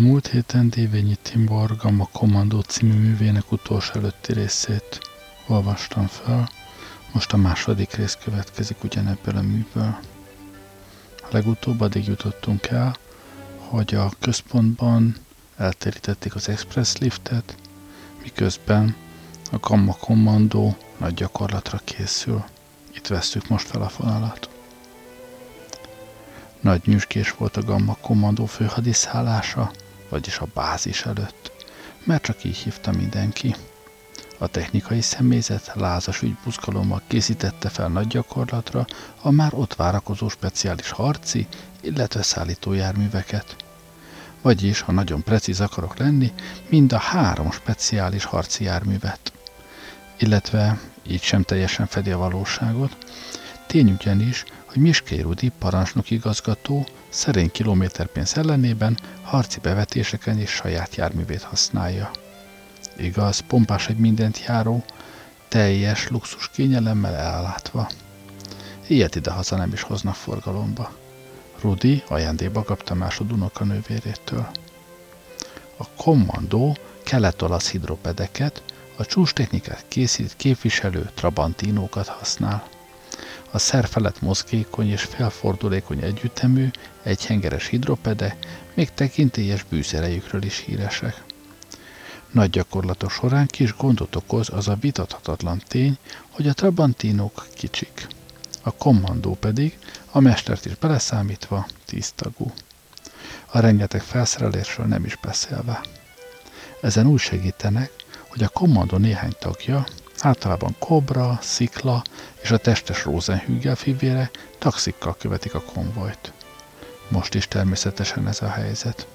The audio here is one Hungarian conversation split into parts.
Múlt héten Dévényi Timbor Gamma Kommandó című művének utolsó előtti részét olvastam fel, most a második rész következik ugyanebből a műből. A legutóbb addig jutottunk el, hogy a központban eltérítették az express liftet, miközben a Gamma Kommandó nagy gyakorlatra készül. Itt vesztük most fel a fonalat. Nagy nyüskés volt a Gamma Kommandó főhadiszállása, vagyis a bázis előtt, mert csak így hívta mindenki. A technikai személyzet lázas ügybuzgalommal készítette fel nagy gyakorlatra a már ott várakozó speciális harci, illetve szállítójárműveket. Vagyis, ha nagyon precíz akarok lenni, mind a három speciális harci járművet. Illetve így sem teljesen fedi a valóságot. Tény ugyanis, hogy Miskei Rudi parancsnok igazgató szerény kilométerpénz ellenében harci bevetéseken és saját járművét használja. Igaz, pompás egy mindent járó, teljes luxus kényelemmel ellátva. Ilyet ide-haza nem is hoznak forgalomba. Rudi ajándékba kapta másod unoka nővérétől. A kommandó kelet-olasz hidropedeket, a csústechnikát készít képviselő trabantinókat használ. A szer felett mozgékony és felfordulékony együttemű, egyhengeres hidropede még tekintélyes bűszerejükről is híresek. Nagy gyakorlatok során kis gondot okoz az a vitathatatlan tény, hogy a trabantinok kicsik. A kommandó pedig, a mestert is beleszámítva, tíztagú. A rengeteg felszerelésről nem is beszélve. Ezen úgy segítenek, hogy a kommandó néhány tagja, általában kobra, szikla és a testes Rosenhügel fivére taxikkal követik a konvojt. Most is természetesen ez a helyzet.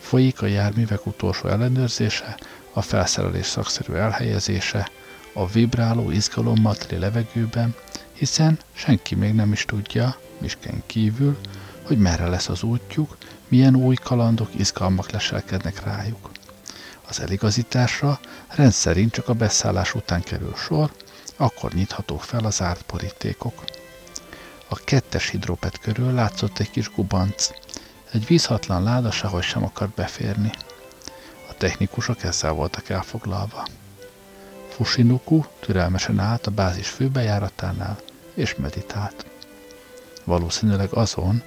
Folyik a járművek utolsó ellenőrzése, a felszerelés szakszerű elhelyezése, a vibráló izgalommal teli levegőben, hiszen senki még nem is tudja, Misken kívül, hogy merre lesz az útjuk, milyen új kalandok, izgalmak leselkednek rájuk. Az eligazításra rendszerint csak a beszállás után kerül sor, akkor nyithatók fel az zárt borítékok. A kettes hidropet körül látszott egy kis gubanc, egy vízhatlan láda sehogy sem akart beférni. A technikusok ezzel voltak elfoglalva. Fushinuku türelmesen állt a bázis főbejáratánál, és meditált. Valószínűleg azon,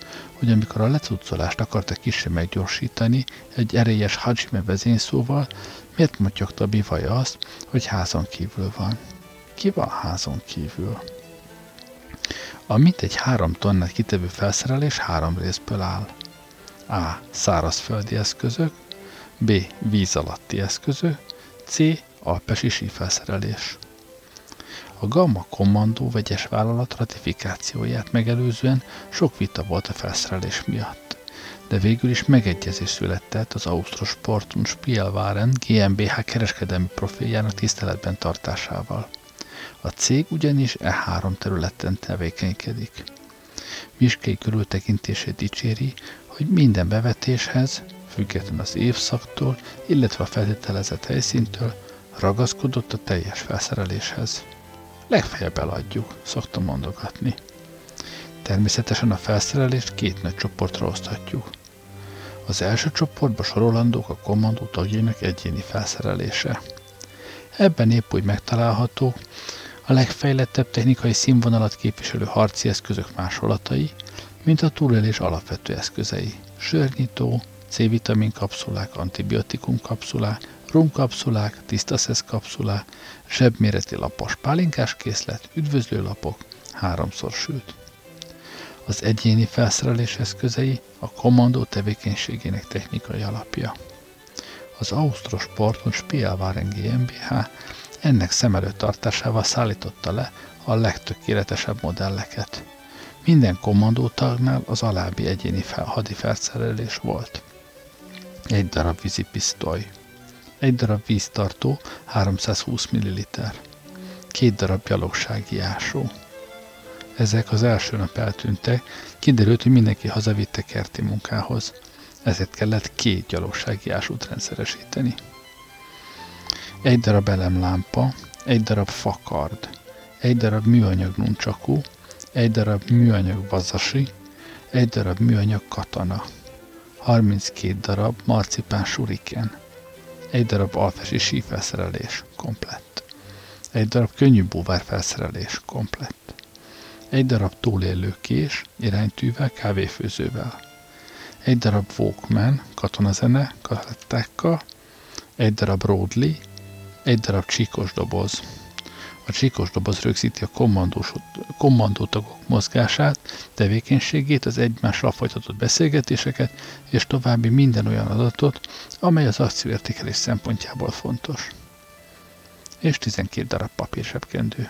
hogy amikor a lecucolást akarta kisebb meggyorsítani, egy erélyes Hajime vezényszóval, miért motyogta a azt, hogy házon kívül van. Ki van házon kívül? A mintegy három tonnát kitevő felszerelés három részből áll. A. Szárazföldi eszközök, B. Víz alatti eszközök, C. Alpesi sífelszerelés. A Gamma Kommandó vegyes vállalat ratifikációját megelőzően sok vita volt a felszerelés miatt, de végül is megegyezés született az Ausztros Sport und Spielwaren GmbH kereskedelmi profiljának tiszteletben tartásával. A cég ugyanis e három területen tevékenykedik. Miskei körültekintését dicséri, hogy minden bevetéshez, független az évszaktól, illetve a feltételezett helyszíntől, ragaszkodott a teljes felszereléshez. Legfeljebb eladjuk, szoktam mondogatni. Természetesen a felszerelést két nagy csoportra oszthatjuk. Az első csoportba sorolandók a kommandó tagjainak egyéni felszerelése. Ebben épp úgy megtalálható a legfejlettebb technikai színvonalat képviselő harci eszközök másolatai, mint a túlélés alapvető eszközei. Sörnyitó, C-vitamin kapszulák, antibiotikum kapszulák, rumkapszulák, tisztaszesz kapszulák, zsebméreti lapos pálinkás készlet, üdvözlőlapok, háromszor sült. Az egyéni felszerelés eszközei a kommandó tevékenységének technikai alapja. Az Ausztros Sporton Spielwaren GmbH ennek szem előtt tartásával szállította le a legtökéletesebb modelleket. Minden kommandótagnál az alábbi egyéni fel, hadi felszerelés volt. Egy darab vízipisztoly, egy darab víztartó 320 ml, két darab gyalogsági ásó. Ezek az első nap eltűntek, kiderült, hogy mindenki hazavitte kerti munkához, ezért kellett két gyalogsági ásót rendszeresíteni. Egy darab elemlámpa, egy darab fakard, egy darab műanyag nuncsakú, egy darab műanyag vazasi, egy darab műanyag katana, 32 darab marcipán suriken, egy darab alfesi sífelszerelés, komplett, egy darab könnyű búvár felszerelés, komplett, egy darab túlélő kés, iránytűvel, kávéfőzővel, egy darab Walkman, katonazene, kazettákkal, egy darab Rodley, egy darab csíkos doboz. A csíkos doboz rögzíti a kommandótagok mozgását, tevékenységét, az egymással folytatott beszélgetéseket és további minden olyan adatot, amely az akcióértékelés szempontjából fontos. És 12 darab papírsebkendő.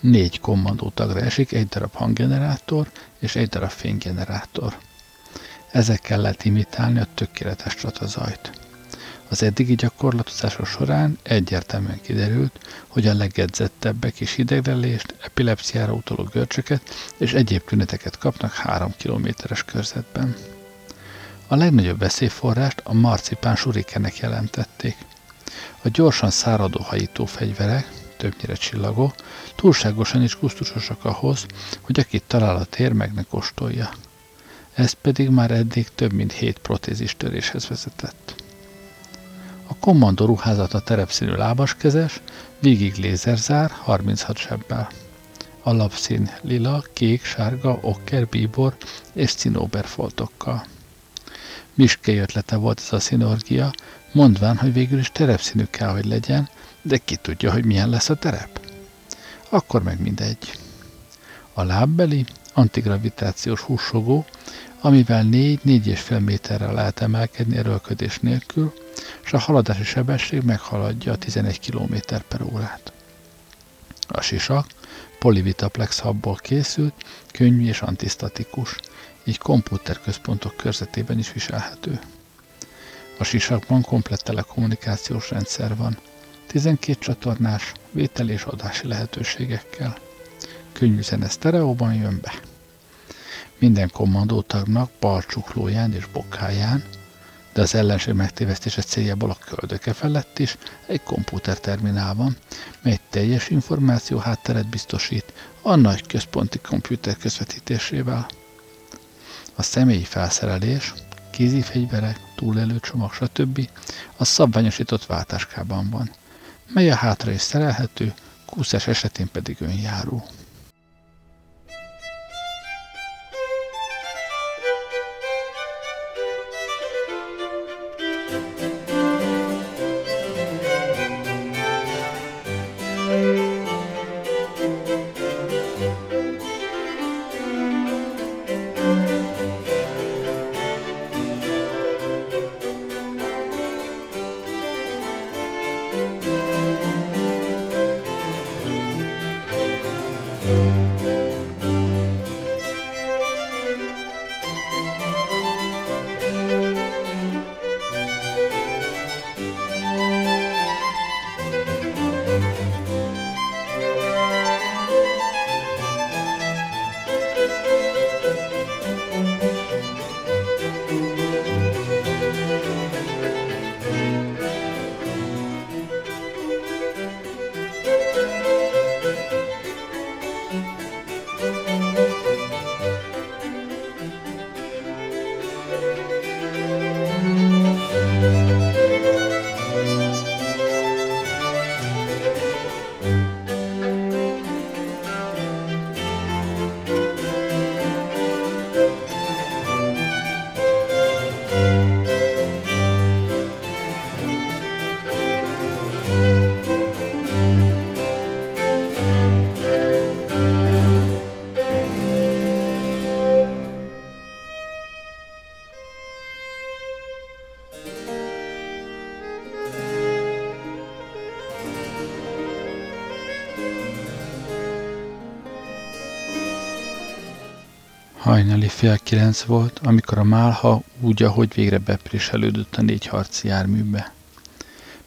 Négy kommandótagra esik egy darab hanggenerátor és egy darab fénygenerátor. Ezekkel lehet imitálni a tökéletes csatazajt. Az eddigi gyakorlatozások során egyértelműen kiderült, hogy a legedzettebbek is hidegrelést, epilepsziára utaló görcsöket és egyéb tüneteket kapnak 3 kilométeres körzetben. A legnagyobb veszélyforrást a marcipán surikenek jelentették. A gyorsan száradó hajító fegyverek, többnyire csillagó, túlságosan is kusztusosak ahhoz, hogy akit talál a tér, meg ne kóstolja. Ez pedig már eddig több mint hét protézis töréshez vezetett. A kommandó ruházata terepszínű lábaskezes, végig lézerzár, 36 sebbel. Alapszín lila, kék, sárga, okker, bíbor és cinóberfoltokkal. Miskei ötlete volt ez a szinorgia, mondván, hogy végül is terepszínű kell, hogy legyen, de ki tudja, hogy milyen lesz a terep? Akkor meg mindegy. A lábbeli, antigravitációs húsogó, amivel 4-4,5 méterre lehet emelkedni erőlködés nélkül, és a haladási sebesség meghaladja a 11 km per órát. A sisak polivitaplex habból készült, könnyű és antisztatikus, így komputerközpontok körzetében is viselhető. A sisakban komplett telekommunikációs rendszer van, 12 csatornás vétel és adási lehetőségekkel. Könnyű zene sztereóban jön be. Minden kommandótagnak balcsuklóján és bokáján de az ellenség megtévesztése céljából a köldöke felett is egy komputerterminál van, mely teljes információ hátteret biztosít a nagy központi komputer közvetítésével. A személyi felszerelés, kézifegyverek, túlélőcsomag, stb. a szabványosított váltáskában van, mely a hátra is szerelhető, kúszás esetén pedig önjáró. Hajnali fél kilenc volt, amikor a málha úgy, ahogy végre bepréselődött a négy harci járműbe.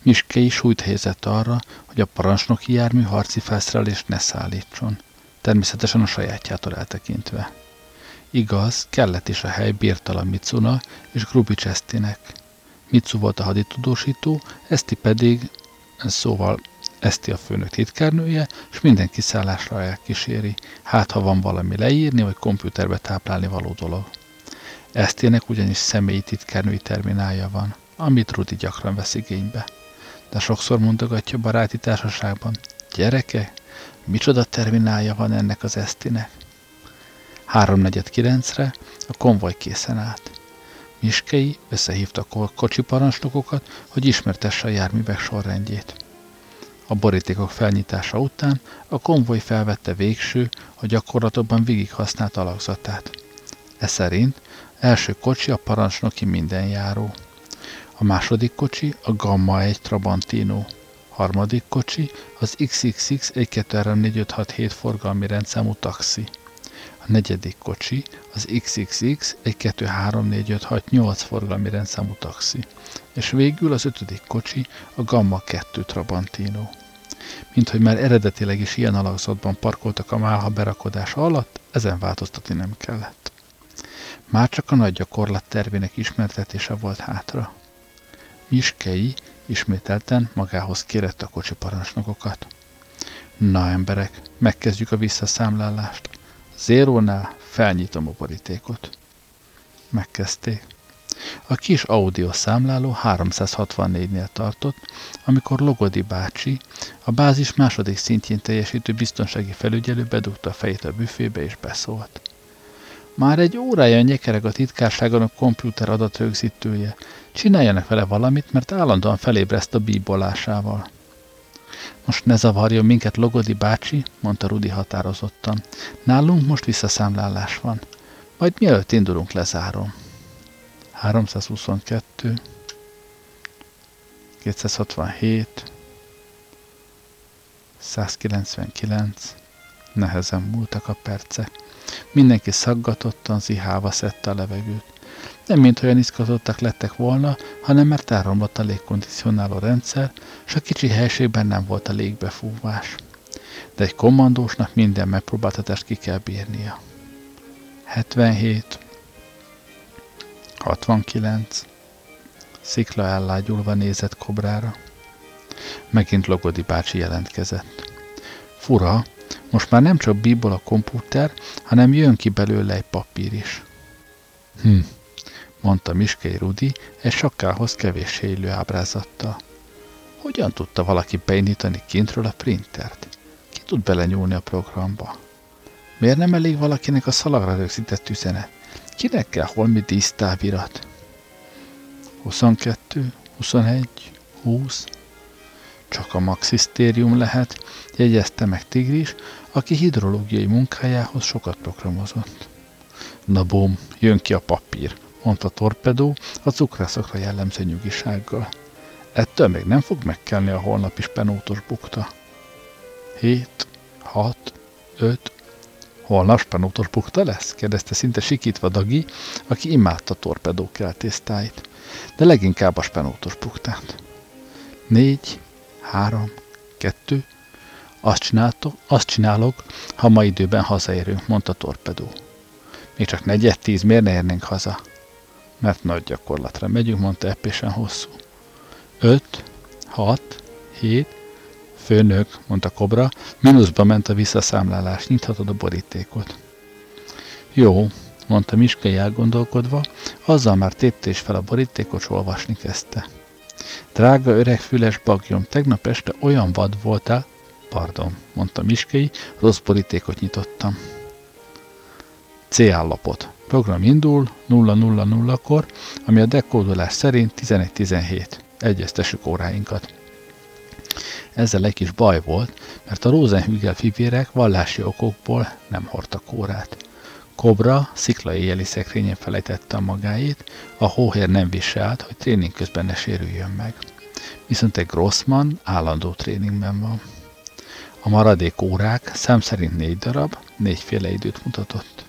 Miskei súlyt helyezett arra, hogy a parancsnoki jármű harci felszerelést ne szállítson, természetesen a sajátjától eltekintve. Igaz, kellett is a hely bírtalan Mitsuna és Grubics Esztinek. Mitsu volt a haditudósító, Eszti pedig, szóval Eszti a főnök titkárnője, és minden kiszállásra elkíséri, hát ha van valami leírni, vagy komputerbe táplálni való dolog. Esztének ugyanis személyi titkárnői terminálja van, amit Rudi gyakran vesz igénybe. De sokszor mondogatja baráti társaságban, gyereke, micsoda terminálja van ennek az Esztinek. Háromnegyed kilencre a konvoj készen állt. Miskei összehívta a kocsi parancsnokokat, hogy ismertesse a járművek sorrendjét. A borítékok felnyitása után a konvoj felvette végső, a gyakorlatokban végig használt alakzatát. E szerint első kocsi a parancsnoki mindenjáró. A második kocsi a Gamma 1 Trabantino. Harmadik kocsi az XXX 123457 forgalmi rendszámú taxi. A negyedik kocsi az XXX 123458 forgalmi rendszámú taxi. És végül az ötödik kocsi a Gamma 2 Trabantino. Mint hogy már eredetileg is ilyen alakzatban parkoltak a málha berakodása alatt, ezen változtatni nem kellett. Már csak a nagy gyakorlat tervének ismertetése volt hátra. Miskei ismételten magához kérett a kocsi parancsnokokat. Na emberek, megkezdjük a visszaszámlálást. Zérónál felnyitom a borítékot. Megkezdték. A kis audio számláló 364-nél tartott, amikor Logodi bácsi, a bázis második szintjén teljesítő biztonsági felügyelő bedugta a fejét a büfébe és beszólt. Már egy órája nyekereg a titkárságon a komputer adatrögzítője. Csináljanak vele valamit, mert állandóan felébreszt a bíbolásával. Most ne zavarjon minket Logodi bácsi, mondta Rudi határozottan. Nálunk most visszaszámlálás van. Majd mielőtt indulunk, lezárom. 322, 267, 199, nehezen múltak a percek. Mindenki szaggatottan, zihálva szedte a levegőt. Nem mint olyan izgatottak lettek volna, hanem mert elromlott a légkondicionáló rendszer, és a kicsi helységben nem volt a légbefúvás. De egy kommandósnak minden megpróbáltatást ki kell bírnia. 77 69 Szikla ellágyulva nézett kobrára. Megint Logodi bácsi jelentkezett. Fura, most már nem csak bíból a komputer, hanem jön ki belőle egy papír is. Hm, mondta Miskei Rudi egy sakkához kevés élő ábrázattal. Hogyan tudta valaki beindítani kintről a printert? Ki tud belenyúlni a programba? Miért nem elég valakinek a szalagra rögzített üzenet? Kinek kell holmi dísztávirat? 22, 21, 20, csak a maxisztérium lehet, jegyezte meg Tigris, aki hidrológiai munkájához sokat programozott. Na bum, jön ki a papír, mondta Torpedó a cukrászokra jellemző nyugisággal. Ettől még nem fog megkelni a holnap is penótos bukta. Hét, hat, öt, holnap penótos bukta lesz? kérdezte szinte sikítva Dagi, aki imádta torpedó keltésztáit, de leginkább a spenótos buktát. Négy, három, kettő, azt, csináltok, azt csinálok, ha ma időben hazaérünk, mondta torpedó. Még csak negyed tíz, miért ne érnénk haza? Mert nagy gyakorlatra megyünk, mondta eppésen hosszú. Öt, hat, hét, főnök, mondta Kobra, mínuszba ment a visszaszámlálás, nyithatod a borítékot. Jó, mondta Miskai elgondolkodva, azzal már tépte is fel a borítékot, s olvasni kezdte. Drága öreg füles bagyom, tegnap este olyan vad voltál, pardon, mondta Miskei, rossz borítékot nyitottam. C állapot. Program indul 000-kor, ami a dekódolás szerint 11-17. Egyeztessük óráinkat. Ezzel egy kis baj volt, mert a Rosenhügel fivérek vallási okokból nem hordtak órát. Kobra sziklai éjjeli szekrényen felejtette a magáét, a hóhér nem viselt, hogy tréning közben ne sérüljön meg. Viszont egy Grossman állandó tréningben van. A maradék órák szám szerint négy darab, négyféle időt mutatott.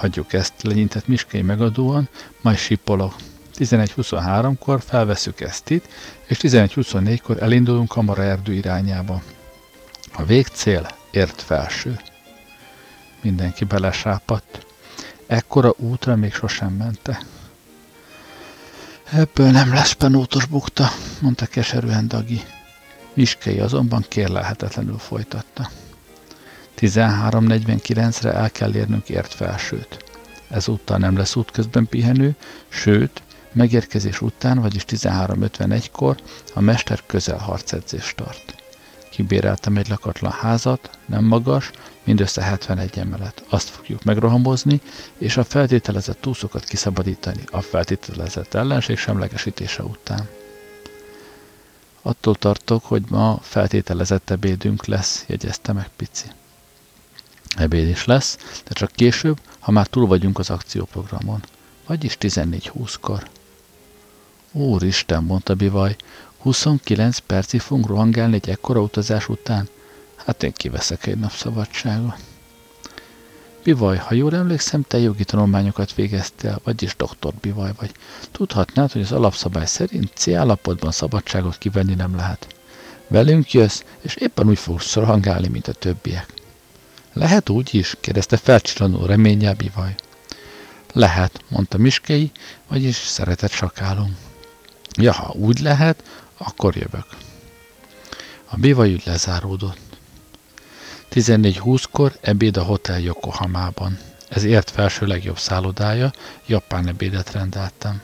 Hagyjuk ezt, lenyintett Miskei megadóan, majd sipolok. 11.23-kor felveszük ezt itt, és 11.24-kor elindulunk a Mara erdő irányába. A végcél ért felső. Mindenki belesápadt. Ekkora útra még sosem mente. Ebből nem lesz penótos bukta, mondta keserűen Dagi. Miskei azonban kérlelhetetlenül folytatta. 13.49-re el kell érnünk ért felsőt. Ezúttal nem lesz útközben pihenő, sőt, megérkezés után, vagyis 13.51-kor a mester közel harcedzést tart. Kibéreltem egy lakatlan házat, nem magas, mindössze 71 emelet. Azt fogjuk megrohamozni, és a feltételezett túszokat kiszabadítani a feltételezett ellenség semlegesítése után. Attól tartok, hogy ma feltételezett ebédünk lesz, jegyezte meg Pici. Ebéd is lesz, de csak később, ha már túl vagyunk az akcióprogramon. Vagyis 14-20-kor. Úristen, mondta Bivaj, 29 percig fogunk rohangálni egy ekkora utazás után? Hát én kiveszek egy nap szabadságot. Bivaj, ha jól emlékszem, te jogi tanulmányokat végeztél, vagyis doktor Bivaj vagy. Tudhatnád, hogy az alapszabály szerint C állapotban szabadságot kivenni nem lehet. Velünk jössz, és éppen úgy fogsz rohangálni, mint a többiek. Lehet úgy is? kérdezte felcsillanó reménnyel Bivaj. Lehet, mondta Miskei, vagyis szeretett sakálom. Ja, ha úgy lehet, akkor jövök. A bivaj ügy lezáródott. 14.20-kor ebéd a Hotel Yokohamában. Ez ért felső legjobb szállodája, japán ebédet rendeltem.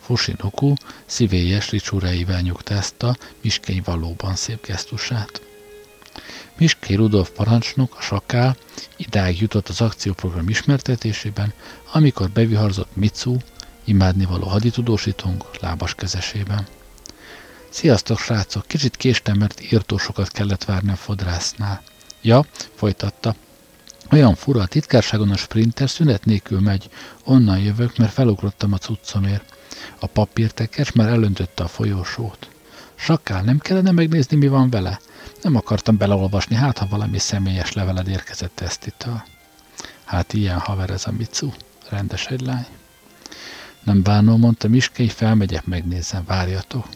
Fushinoku szívélyes ricsúreivel nyugtázta Miskei valóban szép gesztusát. Miskei Rudolf parancsnok, a sakál, idáig jutott az akcióprogram ismertetésében, amikor beviharzott Mitsu, imádnivaló haditudósítónk lábas kezesében. Sziasztok, srácok! Kicsit késtem, mert írtósokat kellett várni a fodrásznál. Ja, folytatta. Olyan fura, a titkárságon a sprinter szünet nélkül megy. Onnan jövök, mert felugrottam a cuccomért. A papírtekes már elöntötte a folyósót. Sakál, nem kellene megnézni, mi van vele? Nem akartam beleolvasni, hát ha valami személyes leveled érkezett Esztitől. Hát ilyen haver ez a Micu. Rendes egy lány. Nem bánom, mondta Miskei, felmegyek, megnézem, várjatok.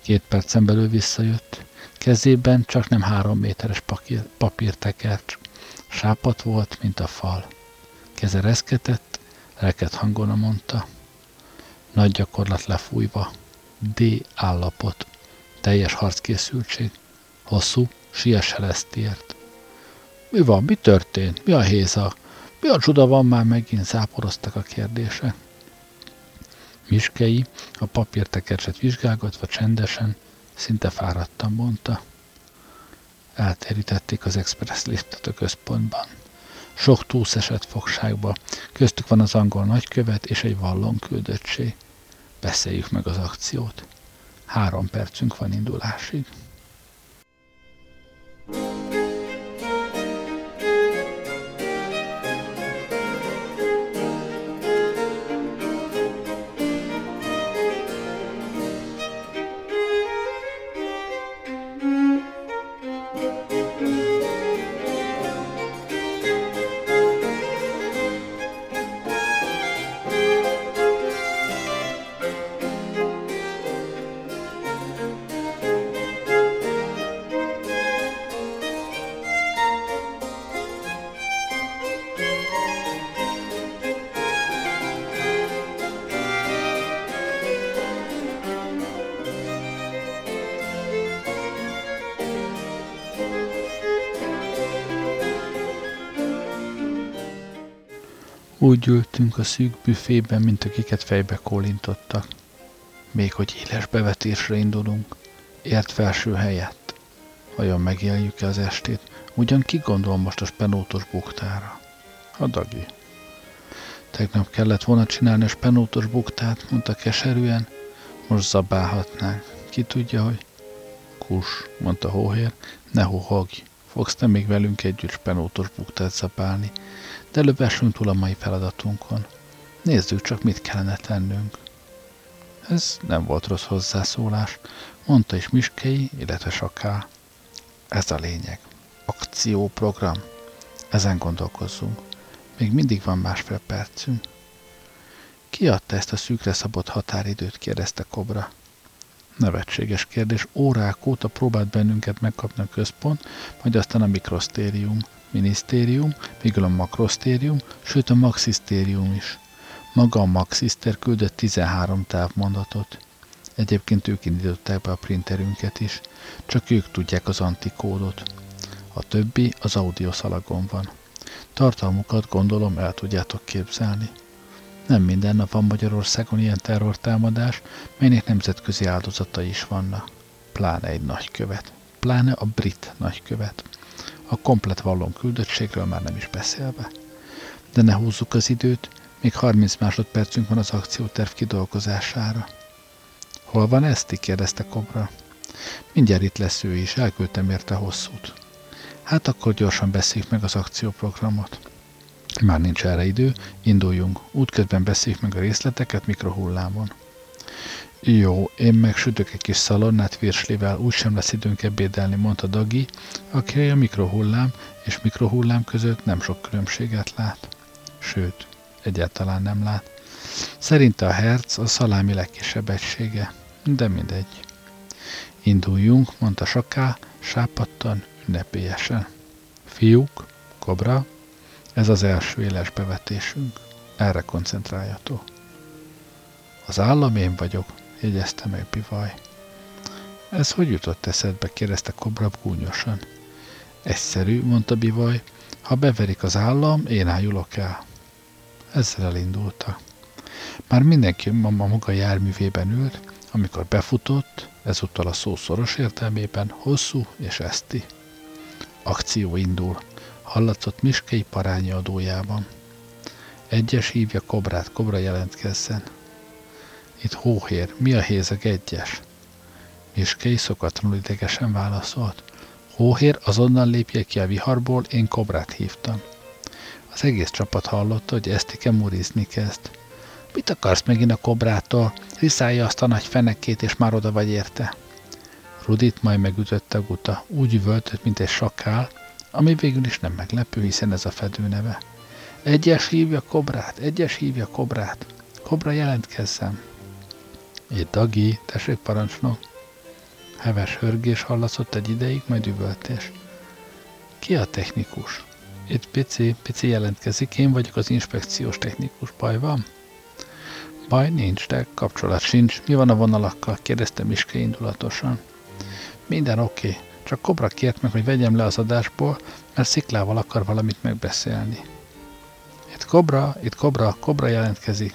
Két percen belül visszajött. Kezében csak nem három méteres papír, papírtekert. Sápat volt, mint a fal. Keze reszketett, reket hangon mondta. Nagy gyakorlat lefújva. D állapot. Teljes harckészültség. Hosszú, siess ért. Mi van, mi történt? Mi a héza? Mi a csuda van már megint? Záporoztak a kérdések. Miskei a papírtekercset vizsgálgatva csendesen, szinte fáradtan mondta. Eltérítették az express liftet a központban. Sok túsz esett fogságba, köztük van az angol nagykövet és egy vallon küldöttség. Beszéljük meg az akciót. Három percünk van indulásig. Úgy ültünk a szűk büfében, mint akiket fejbe kólintottak. Még hogy éles bevetésre indulunk, ért felső helyett. Vajon megéljük-e az estét? Ugyan ki gondol most a spenótos buktára? A dagi. Tegnap kellett volna csinálni a spenótos buktát, mondta keserűen. Most zabálhatnánk. Ki tudja, hogy... Kus, mondta hóhér, ne hóhogj. Fogsz te még velünk együtt spenótos buktát zabálni de előbb esünk túl a mai feladatunkon. Nézzük csak, mit kellene tennünk. Ez nem volt rossz hozzászólás, mondta is Miskei, illetve Saká. Ez a lényeg. Akcióprogram. Ezen gondolkozzunk. Még mindig van másfél percünk. Ki adta ezt a szűkre szabott határidőt, kérdezte Kobra. Nevetséges kérdés. Órák óta próbált bennünket megkapni a központ, majd aztán a mikrosztérium minisztérium, végül a makrosztérium, sőt a maxisztérium is. Maga a maxiszter küldött 13 távmondatot. Egyébként ők indították be a printerünket is, csak ők tudják az antikódot. A többi az audiószalagon van. Tartalmukat gondolom el tudjátok képzelni. Nem minden nap van Magyarországon ilyen terrortámadás, melynek nemzetközi áldozatai is vannak. Pláne egy nagykövet. Pláne a brit nagykövet. A komplet vallon küldöttségről már nem is beszélve. De ne húzzuk az időt, még 30 másodpercünk van az akcióterv kidolgozására. Hol van Eszti? kérdezte Kobra. Mindjárt itt lesz ő is, elküldtem érte hosszút. Hát akkor gyorsan beszéljük meg az akcióprogramot. Már nincs erre idő, induljunk. Útközben beszéljük meg a részleteket mikrohullámon. Jó, én meg sütök egy kis szalonnát virslivel, úgysem lesz időnk ebédelni, mondta Dagi, aki a mikrohullám és mikrohullám között nem sok különbséget lát. Sőt, egyáltalán nem lát. Szerinte a herc a szalámi legkisebb egysége, de mindegy. Induljunk, mondta Saká, sápadtan, ünnepélyesen. Fiúk, kobra, ez az első éles bevetésünk. Erre koncentráljatok. Az állam én vagyok, jegyezte meg Bivaj. Ez hogy jutott eszedbe? kérdezte Kobra gúnyosan. Egyszerű, mondta Bivaj, ha beverik az állam, én ájulok el. Ezzel elindulta. Már mindenki a maga járművében ült, amikor befutott, ezúttal a szó szoros értelmében, hosszú és eszti. Akció indul. Hallatszott Miskei parányi adójában. Egyes hívja Kobrát, Kobra jelentkezzen. Itt hóhér, mi a hézeg egyes? Miskei szokatlanul idegesen válaszolt. Hóhér, azonnal lépje ki a viharból, én Kobrát hívtam. Az egész csapat hallotta, hogy Esztike murizni kezd. Mit akarsz megint a kobrától? Riszálja azt a nagy fenekét, és már oda vagy érte. Rudit majd megütötte a guta, úgy üvöltött, mint egy sakál, ami végül is nem meglepő, hiszen ez a fedő neve. Egyes hívja kobrát, egyes hívja kobrát. Kobra jelentkezzem. Egy dagi, tessék parancsnok. Heves hörgés hallatszott egy ideig, majd üvöltés. Ki a technikus? Itt pici, pici jelentkezik, én vagyok az inspekciós technikus. Baj van? Baj nincs, de kapcsolat sincs. Mi van a vonalakkal? kérdezte Miske indulatosan. Minden oké, okay. csak Kobra kért meg, hogy vegyem le az adásból, mert Sziklával akar valamit megbeszélni. Itt Kobra, itt Kobra, Kobra jelentkezik.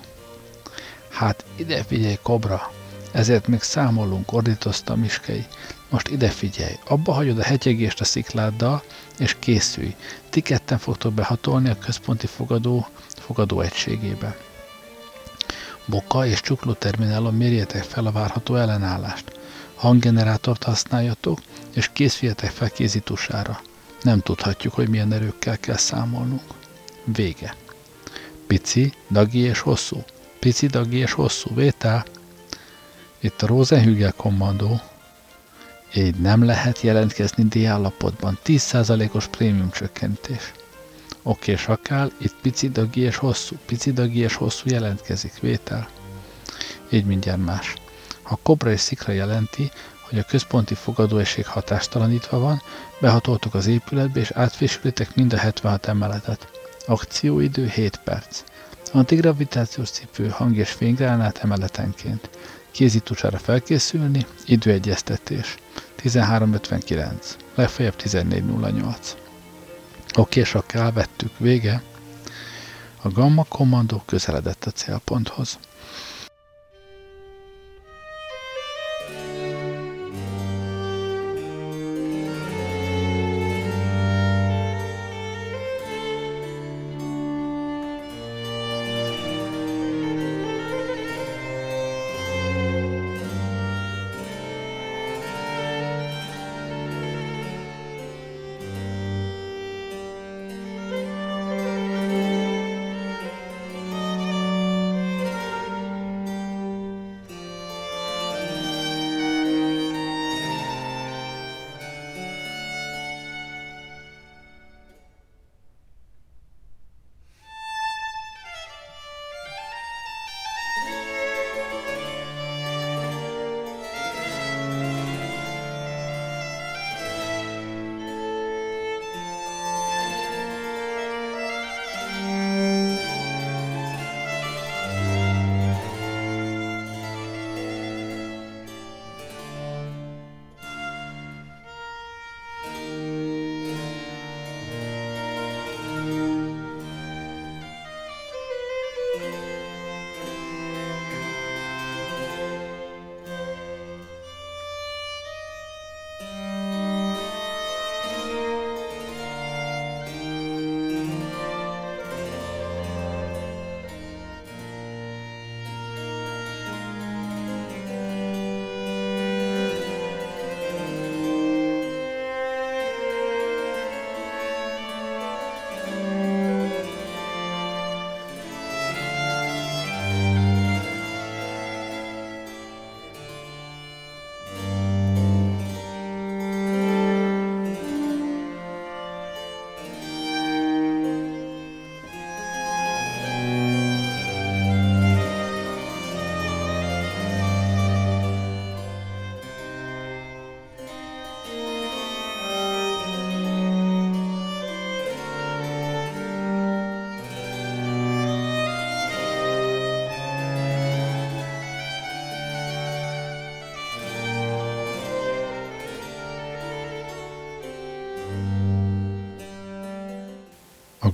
Hát ide figyelj, Kobra! Ezért még számolunk, ordítozta Miskei. Most ide figyelj, abba hagyod a hegyegést a szikláddal, és készülj. Ti ketten fogtok behatolni a központi fogadó, fogadó egységébe. Boka és csukló terminálon mérjétek fel a várható ellenállást. Hanggenerátort használjatok, és készüljetek fel kézitusára. Nem tudhatjuk, hogy milyen erőkkel kell számolnunk. Vége. Pici, dagi és hosszú. Pici, dagi és hosszú. Vétel. Itt a Rosenhügel kommandó. Így nem lehet jelentkezni D-állapotban. 10%-os prémium csökkentés. Oké, sakál, itt pici dagi és hosszú, pici dagi és hosszú jelentkezik, vétel. Így mindjárt más. Ha kobra és szikra jelenti, hogy a központi fogadóeség hatástalanítva van, behatoltok az épületbe és átfésülitek mind a 76 emeletet. Akcióidő 7 perc. Antigravitációs cipő, hang és fénygránát emeletenként. Kézitucsára felkészülni, időegyeztetés. 13.59. Legfeljebb 14.08. Oké, sok elvettük, vége. A gamma kommandó közeledett a célponthoz.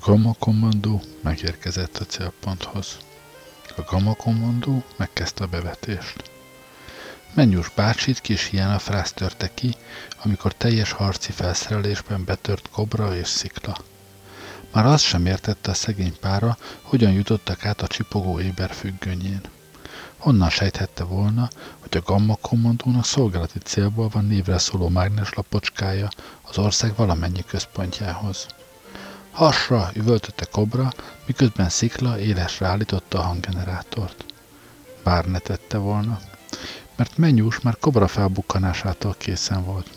Gamma kommandó megérkezett a célponthoz. A Gamma kommandó megkezdte a bevetést. Mennyus bácsit kis hiánafrász törte ki, amikor teljes harci felszerelésben betört kobra és szikla. Már azt sem értette a szegény pára, hogyan jutottak át a csipogó éber függönyén. Honnan sejthette volna, hogy a Gamma kommandónak szolgálati célból van névre szóló mágnes lapocskája az ország valamennyi központjához. Hasra üvöltötte kobra, miközben szikla élesre állította a hanggenerátort. Bár ne tette volna, mert mennyús már kobra felbukkanásától készen volt.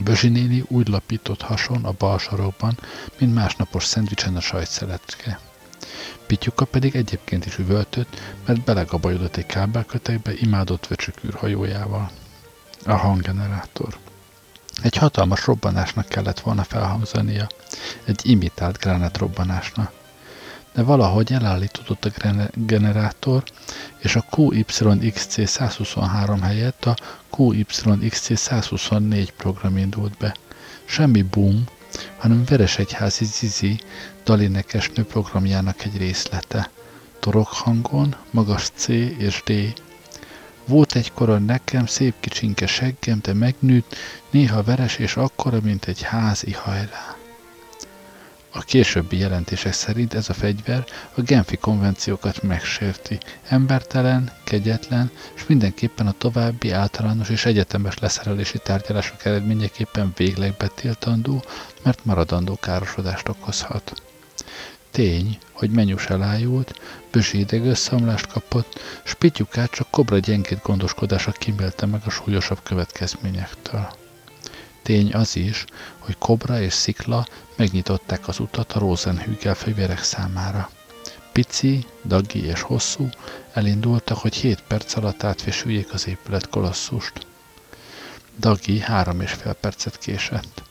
Bözsi néni úgy lapított hason a bal sarokban, mint másnapos szendvicsen a sajtszeletke. Pityuka pedig egyébként is üvöltött, mert belegabajodott egy kábelkötekbe imádott vöcsökűr hajójával. A hanggenerátor. Egy hatalmas robbanásnak kellett volna felhangzania, egy imitált gránát robbanásnak. De valahogy elállított a generátor, és a QYXC 123 helyett a QYXC 124 program indult be. Semmi boom, hanem Veresegyházi Zizi dalénekesnő programjának egy részlete. Torok hangon, magas C és D. Volt egykor nekem szép kicsinke seggem, de megnőtt, néha veres és akkora, mint egy házi hajrá. A későbbi jelentések szerint ez a fegyver a Genfi konvenciókat megsérti. Embertelen, kegyetlen, és mindenképpen a további általános és egyetemes leszerelési tárgyalások eredményeképpen végleg betiltandó, mert maradandó károsodást okozhat. Tény, hogy menyus elájult, bősi idegösszeomlást kapott, s Pityukát csak kobra gyengét gondoskodása kimélte meg a súlyosabb következményektől. Tény az is, hogy Kobra és Szikla megnyitották az utat a Rosenhügel fegyverek számára. Pici, Dagi és Hosszú elindultak, hogy 7 perc alatt átfésüljék az épület kolosszust. Dagi három és fél percet késett.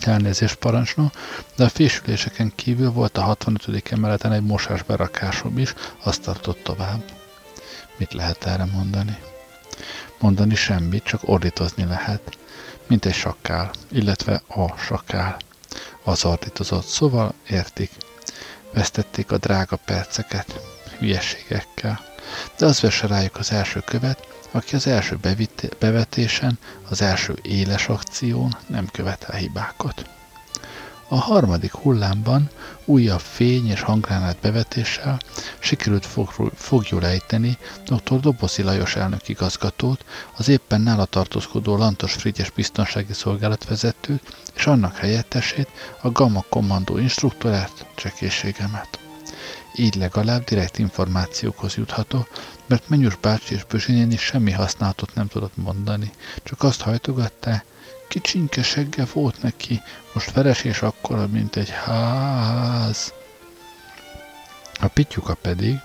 Elnézés parancsnok, de a fésüléseken kívül volt a 65. emeleten egy mosásberakásom is, azt tartott tovább. Mit lehet erre mondani? Mondani semmit, csak ordítozni lehet mint egy sakkál, illetve a sakkál. Az ordítozott, szóval értik. Vesztették a drága perceket, hülyeségekkel. De az vesse rájuk az első követ, aki az első bevetésen, az első éles akción nem követel hibákat. A harmadik hullámban újabb fény és hangránát bevetéssel sikerült fogjul ejteni dr. Dobozi Lajos elnök igazgatót, az éppen nála tartózkodó Lantos Frigyes biztonsági szolgálatvezetőt és annak helyettesét, a Gamma kommandó instruktorát, csekészségemet. Így legalább direkt információkhoz jutható, mert Menyus bácsi és Bözsinéni semmi használatot nem tudott mondani, csak azt hajtogatta, Kicsinke segge volt neki, most veres és akkora, mint egy ház. A pityuka pedig,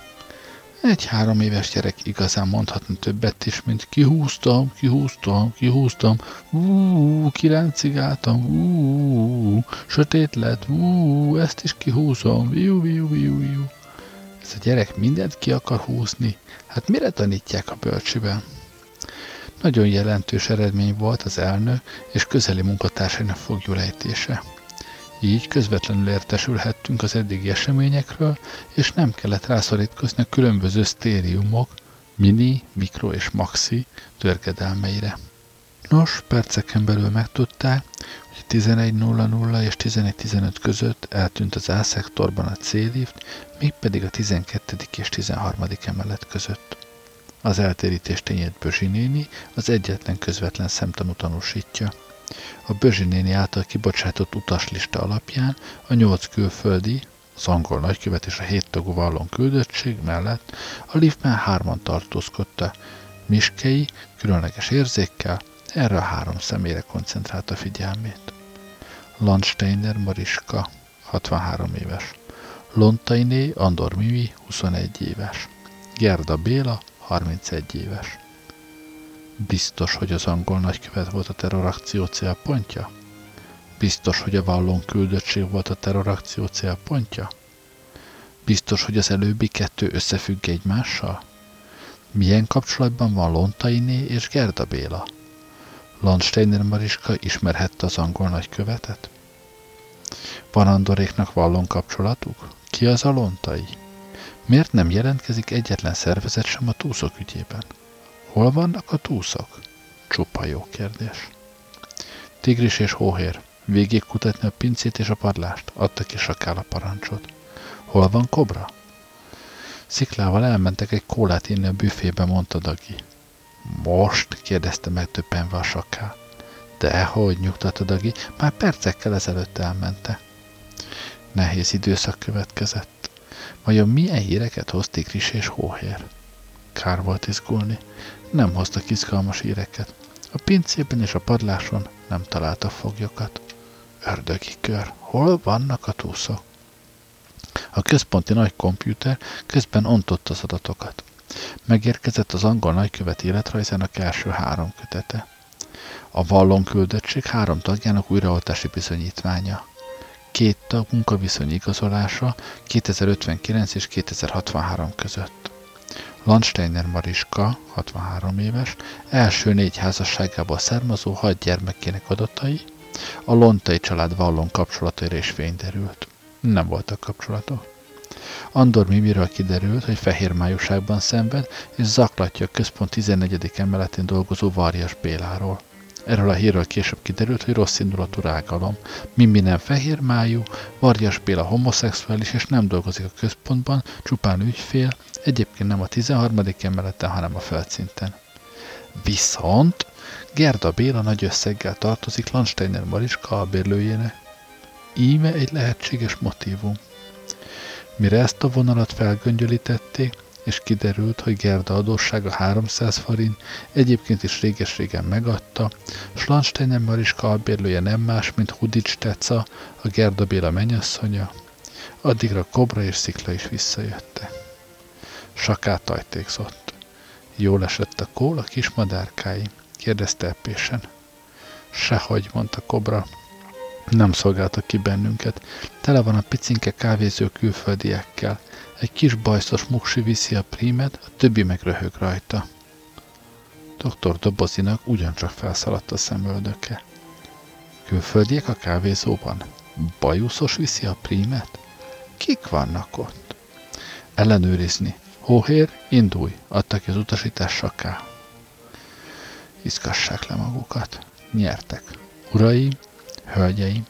egy három éves gyerek igazán mondhatna többet is, mint kihúztam, kihúztam, kihúztam, úúúú, kiráncigáltam, úúúú, sötét lett, úúúú, ezt is kihúzom, viu, viu, viu, viu. Ez a gyerek mindent ki akar húzni, hát mire tanítják a bölcsiben? Nagyon jelentős eredmény volt az elnök és közeli munkatársainak fogjulejtése. Így közvetlenül értesülhettünk az eddigi eseményekről, és nem kellett rászorítkozni a különböző sztériumok, mini, mikro és maxi törkedelmeire. Nos, perceken belül megtudták, hogy 11.00 és 11.15 között eltűnt az A-szektorban a C-lift, mégpedig a 12. és 13. emelet között. Az eltérítés tényét Bözsi néni az egyetlen közvetlen szemtanú tanúsítja. A Bözsi néni által kibocsátott utaslista alapján a nyolc külföldi, az angol nagykövet és a hét tagú vallon küldöttség mellett a liftben hárman tartózkodta. Miskei különleges érzékkel erre a három személyre koncentrálta figyelmét. Landsteiner Mariska, 63 éves. Lontainé Andor Mimi, 21 éves. Gerda Béla, 31 éves. Biztos, hogy az angol nagykövet volt a terrorakció célpontja? Biztos, hogy a vallon küldöttség volt a terrorakció célpontja? Biztos, hogy az előbbi kettő összefügg egymással? Milyen kapcsolatban van Lontainé és Gerda Béla? Landsteiner Mariska ismerhette az angol nagykövetet? Van Andoréknak vallon kapcsolatuk? Ki az a? Miért nem jelentkezik egyetlen szervezet sem a túszok ügyében? Hol vannak a túszok? Csupa jó kérdés. Tigris és hóhér. Végig kutatni a pincét és a padlást. Adta ki sakál a parancsot. Hol van kobra? Sziklával elmentek egy kólát inni a büfébe, mondta Dagi. Most? kérdezte meg többenve a sakál. Dehogy, nyugtatta Dagi, már percekkel ezelőtt elmente. Nehéz időszak következett. Vajon milyen híreket hoz Tigris és Hóhér? Kár volt izgulni. Nem hoztak izgalmas híreket. A pincében és a padláson nem találta foglyokat. Ördögi kör. Hol vannak a túszok? A központi nagy kompjúter közben ontott az adatokat. Megérkezett az angol nagykövet életrajzának első három kötete. A vallon küldöttség három tagjának újraoltási bizonyítványa. Két tag munkaviszony igazolása 2059 és 2063 között. Landsteiner Mariska, 63 éves, első négy házasságából származó hat gyermekének adatai, a Lontai család vallon kapcsolataira is fényderült. Nem voltak kapcsolatok. Andor Mimiről kiderült, hogy fehér májúságban szenved, és zaklatja a központ 14. emeletén dolgozó Varjas Béláról. Erről a hírről később kiderült, hogy rossz indulatú rágalom. Mimi nem fehér májú, Varjas Béla homoszexuális és nem dolgozik a központban, csupán ügyfél, egyébként nem a 13. emeleten, hanem a földszinten. Viszont Gerda Béla nagy összeggel tartozik Landsteiner Mariska albérlőjének. Íme egy lehetséges motivum. Mire ezt a vonalat felgöngyölítették, és kiderült, hogy Gerda adóssága 300 forint, egyébként is réges-régen megadta, s Landsteiner Mariska albérlője nem más, mint Hudics Teca, a Gerda Béla mennyasszonya, addigra Kobra és Szikla is visszajötte. Sakát ajtékzott. Jól esett a kól a kis madárkái, kérdezte eppésen. Sehogy, mondta Kobra, nem szolgáltak ki bennünket. Tele van a picinke kávéző külföldiekkel. Egy kis bajszos muksi viszi a prímet, a többi meg röhög rajta. Dr. Dobozinak ugyancsak felszaladt a szemöldöke. Külföldiek a kávézóban? Bajuszos viszi a prímet? Kik vannak ott? Ellenőrizni. Hóhér, indulj, adta az utasítás saká. Izgassák le magukat. Nyertek. Uraim, hölgyeim,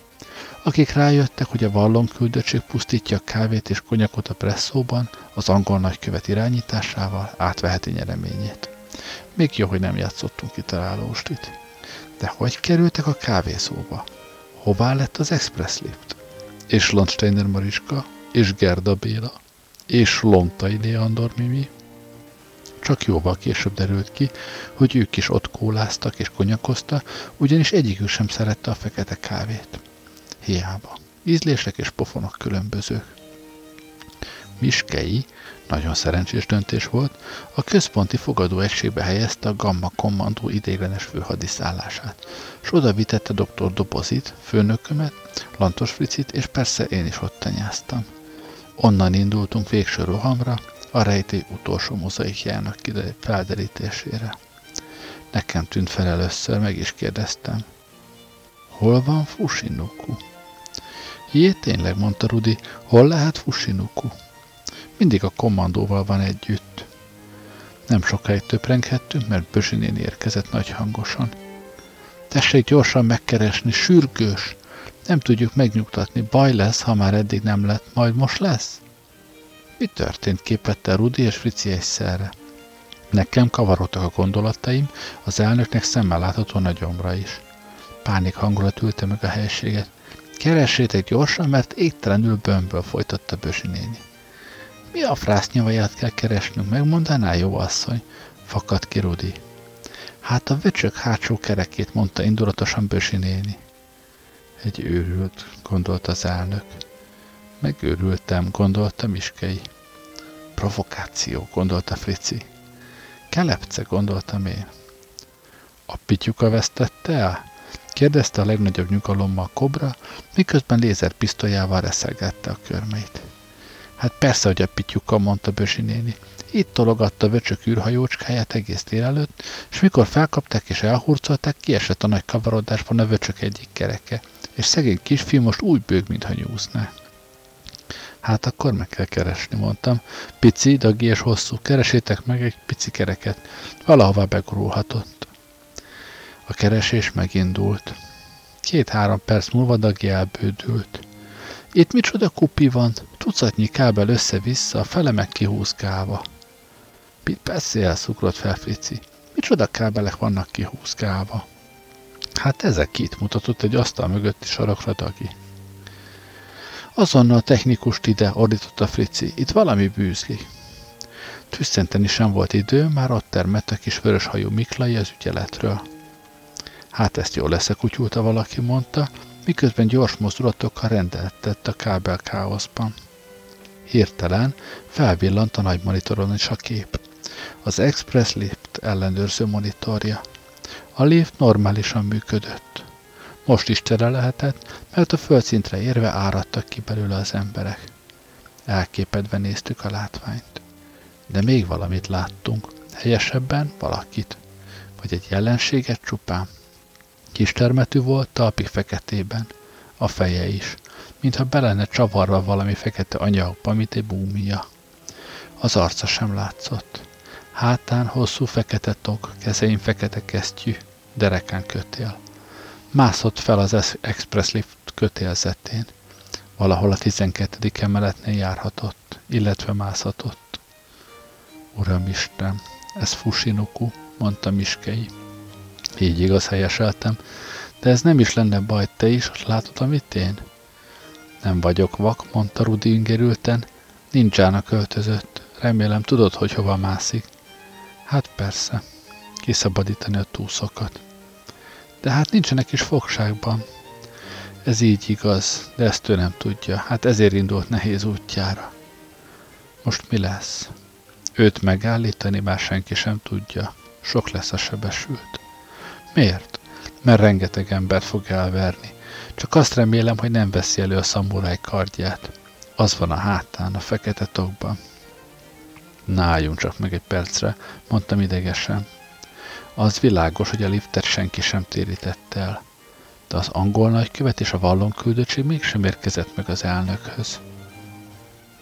akik rájöttek, hogy a vallon küldöttség pusztítja a kávét és konyakot a presszóban, az angol nagykövet irányításával átveheti nyereményét. Még jó, hogy nem játszottunk kitalálóstit. De hogy kerültek a kávézóba? Hová lett az express lift? És Landsteiner Mariska, és Gerda Béla, és Lontai Leandor Mimi? Csak jóval később derült ki, hogy ők is ott kóláztak és konyakoztak, ugyanis egyikük sem szerette a fekete kávét. Hiába. Ízlések és pofonok különbözők. Miskei, nagyon szerencsés döntés volt, a központi fogadóegységbe helyezte a Gamma Kommandó idéglenes főhadiszállását, s oda vitette dr. Dobozit, főnökömet, Lantos Fricit, és persze én is ott tenyáztam. Onnan indultunk végső rohamra, a rejtély utolsó mozaikjának felderítésére. Nekem tűnt fel először, meg is kérdeztem. Hol van Fushinuku? Jé, tényleg, mondta Rudi, hol lehet Fushinuku? Mindig a kommandóval van együtt. Nem sokáig töprenghettünk, mert Bözsinén érkezett nagy hangosan. Tessék gyorsan megkeresni, sürgős! Nem tudjuk megnyugtatni, baj lesz, ha már eddig nem lett, majd most lesz? Mi történt? képette Rudi és Frici egyszerre. Nekem kavarodtak a gondolataim, az elnöknek szemmel látható nagyomra is. Pánik hangulat ülte meg a helységet. Keressétek gyorsan, mert égtelenül bömből folytatta Bösi néni. Mi a frász nyavaját kell keresnünk, megmondaná, jó asszony? Fakadt ki Rudi. Hát a vöcsök hátsó kerekét, mondta indulatosan Bösi néni. Egy őrült, gondolta az elnök. Megőrültem, gondolta Miskei. Provokáció, gondolta Frici. Kelepce, gondoltam én. A pityuka vesztette el? kérdezte a legnagyobb nyugalommal Kobra, miközben lézerpisztolyával reszelgette a körmeit. Hát persze, hogy a pityuka, mondta Bösi néni. Itt tologatta a vöcsök űrhajócskáját egész délelőtt, és mikor felkapták és elhurcolták, kiesett a nagy kavarodásban a vöcsök egyik kereke, és szegény kisfiú most úgy bőg, mintha nyúzná. Hát akkor meg kell keresni, mondtam. Pici, dagi és hosszú, keresétek meg egy pici kereket. Valahová begurulhatott. A keresés megindult. Két-három perc múlva dagi elbődült. Itt micsoda kupi van, tucatnyi kábel össze-vissza, a fele meg kihúzgálva. Persze szukrott fel Fici. Micsoda kábelek vannak kihúzgálva? Hát ezek kit mutatott egy asztal mögötti sarokra Dagi. Azonnal a technikust ide, ordította Frici. Itt valami bűzli. Tüsszenteni sem volt idő, már ott termett a kis vöröshajú Miklai az ügyeletről. Hát ezt jól lesz, kutyulta valaki, mondta, miközben gyors mozdulatokkal rendeltett a kábel káoszban. Hirtelen felvillant a nagy monitoron is a kép. Az Express Lift ellenőrző monitorja. A lift normálisan működött. Most is tere lehetett, mert a földszintre érve áradtak ki belőle az emberek. Elképedve néztük a látványt. De még valamit láttunk, helyesebben valakit, vagy egy jelenséget csupán. Kis termetű volt, talpig feketében, a feje is, mintha be csavarva valami fekete anyagba, mint egy búmia. Az arca sem látszott. Hátán hosszú fekete tok, kezein fekete kesztyű, derekán kötél. Mászott fel az express lift kötélzetén. Valahol a 12. emeletnél járhatott, illetve mászhatott. Uramisten, ez Fusinoku, mondta Miskei. Így igaz, helyeseltem. De ez nem is lenne baj, te is látod, amit én? Nem vagyok vak, mondta Rudi ingerülten. Nincsának költözött. Remélem tudod, hogy hova mászik. Hát persze. Kiszabadítani a túszokat. De hát nincsenek is fogságban. Ez így igaz, de ezt ő nem tudja. Hát ezért indult nehéz útjára. Most mi lesz? Őt megállítani már senki sem tudja. Sok lesz a sebesült. Miért? Mert rengeteg embert fog elverni. Csak azt remélem, hogy nem veszi elő a szamuráj kardját. Az van a hátán, a fekete tokban. Náljunk csak meg egy percre, mondtam idegesen. Az világos, hogy a liftet senki sem térítette el. De az angol nagykövet és a vallon küldöttség mégsem érkezett meg az elnökhöz.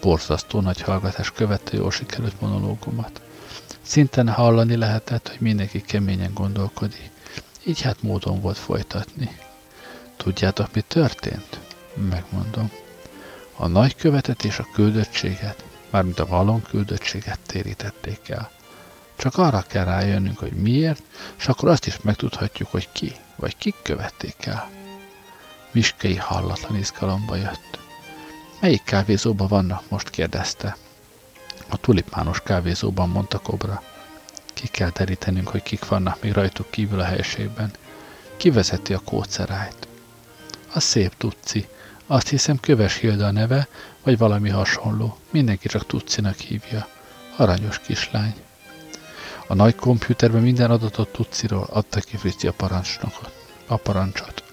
Borzasztó nagy hallgatás követte jól sikerült monológomat. Szinten hallani lehetett, hogy mindenki keményen gondolkodik. Így hát módon volt folytatni. Tudjátok, mi történt? Megmondom. A nagykövetet és a küldöttséget, mármint a valon küldöttséget térítették el. Csak arra kell rájönnünk, hogy miért, és akkor azt is megtudhatjuk, hogy ki, vagy kik követték el. Miskei hallatlan izgalomba jött. Melyik kávézóban vannak most? kérdezte. A tulipános kávézóban, mondta Kobra. Ki kell terítenünk, hogy kik vannak még rajtuk kívül a helységben. Ki vezeti a kócerájt? A szép tuci. Azt hiszem Köves Hilda a neve, vagy valami hasonló. Mindenki csak tucinak hívja. Aranyos kislány. A nagy kompjúterben minden adatot tuciról adta ki Frici a parancsnokot. A parancsot.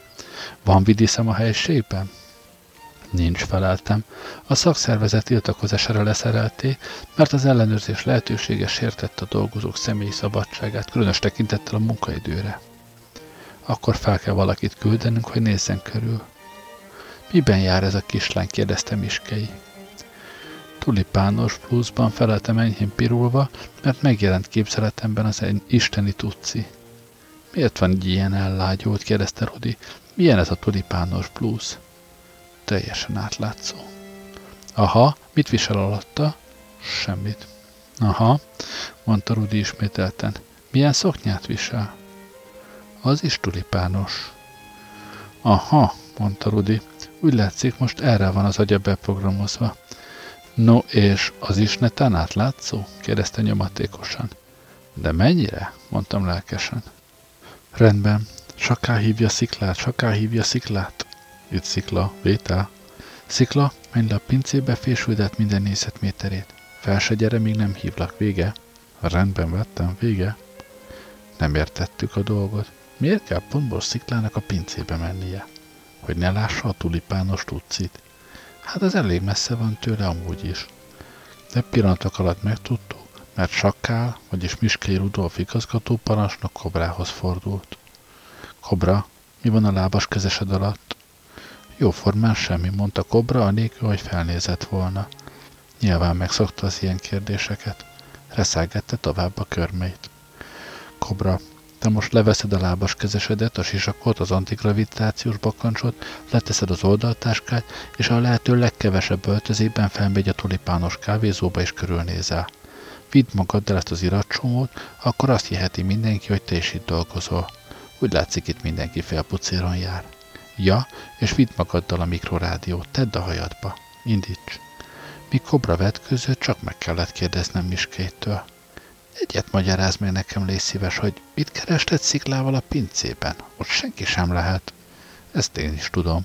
Van vidiszem a helységben? Nincs, feleltem. A szakszervezet tiltakozására leszerelté, mert az ellenőrzés lehetősége sértett a dolgozók személyi szabadságát, különös tekintettel a munkaidőre. Akkor fel kell valakit küldenünk, hogy nézzen körül. Miben jár ez a kislány? kérdezte Miskei. Tulipános pluszban feleltem enyhén pirulva, mert megjelent képzeletemben az egy isteni tuci. Miért van egy ilyen ellágyult? kérdezte Rodi. Milyen ez a tulipános plusz? teljesen átlátszó. Aha, mit visel alatta? Semmit. Aha, mondta Rudi ismételten. Milyen szoknyát visel? Az is tulipános. Aha, mondta Rudi. Úgy látszik, most erre van az agya beprogramozva. No, és az is netán átlátszó? kérdezte nyomatékosan. De mennyire? mondtam lelkesen. Rendben, saká hívja sziklát, saká hívja sziklát. Itt szikla, vétel. Szikla, menj le a pincébe, fésüldet minden négyzetméterét. Fel se gyere, míg nem hívlak, vége. Rendben vettem, vége. Nem értettük a dolgot. Miért kell pontból sziklának a pincébe mennie? Hogy ne lássa a tulipános tucit? Hát ez elég messze van tőle amúgy is. De pillanatok alatt megtudtuk, mert Sakkál, vagyis Miskei Rudolf igazgató parancsnok Kobrához fordult. Kobra, mi van a lábas kezesed alatt? Jóformán semmi, mondta Kobra, anélkül, hogy felnézett volna. Nyilván megszokta az ilyen kérdéseket. Reszelgette tovább a körmeit. Kobra, te most leveszed a lábas kezesedet, a sisakot, az antigravitációs bakancsot, leteszed az oldaltáskát, és a lehető legkevesebb öltözében felmegy a tulipános kávézóba és körülnézel. Vidd magaddal ezt az iratcsomót, akkor azt hiheti mindenki, hogy te is itt dolgozol. Úgy látszik, itt mindenki félpucéron jár. Ja, és vidd magaddal a mikrorádiót, tedd a hajadba. Indíts. Míg kobra vetközött, csak meg kellett kérdeznem Miskétől. Egyet magyaráz meg nekem, légy szíves, hogy mit kerested sziklával a pincében? Ott senki sem lehet. Ezt én is tudom.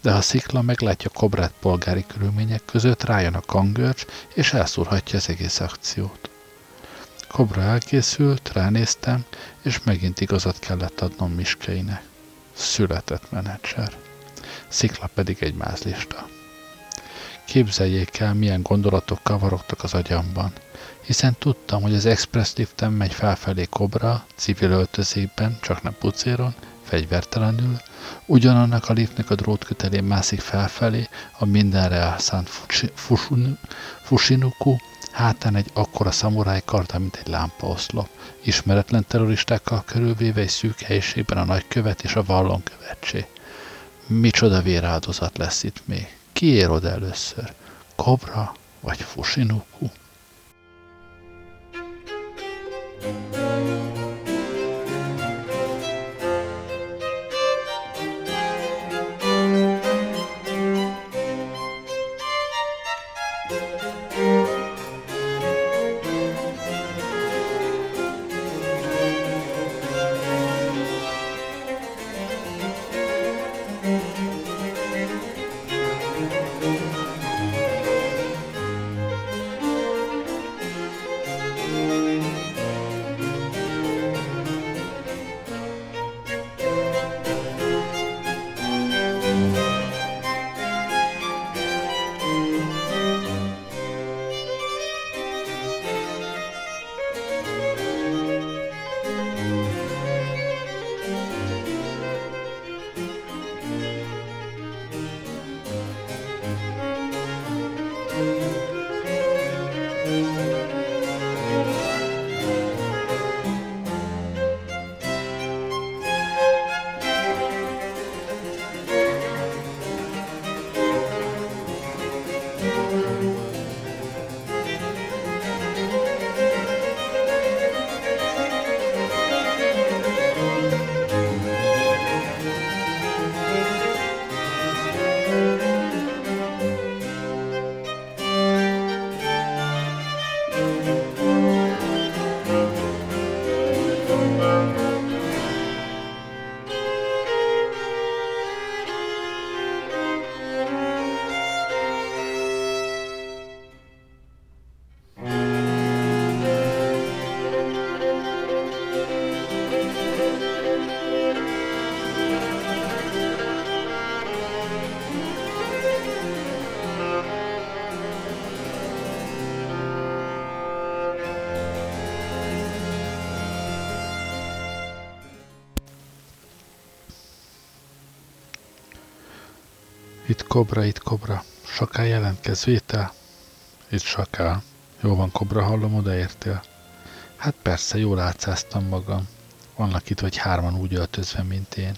De ha szikla meglátja kobrát polgári körülmények között, rájön a kangörcs, és elszúrhatja az egész akciót. Kobra elkészült, ránéztem, és megint igazat kellett adnom Miskeinek. Született menedzser. Szikla pedig egy mázlista. Képzeljék el, milyen gondolatok kavarogtak az agyamban, hiszen tudtam, hogy az express liften megy felfelé kobra, civil öltözékben, csak nem pucéron, fegyvertelenül, ugyanannak a liftnek a drótkötelén mászik felfelé a mindenre elszánt Fushinuku, hátán egy akkora szamuráj karda, mint egy lámpaoszlop, ismeretlen terroristákkal körülvéve egy szűk helyiségben a nagykövet és a vallonkövettsé. Micsoda véráldozat lesz itt még. Ki ér oda először? Kobra vagy Fushinuku? Kobra, itt Kobra. Saká jelentkez, vétel? Itt Saká. Jó van, Kobra, hallom, odaértél. Hát persze, jól átszáztam magam. Vannak itt vagy hárman úgy öltözve, mint én.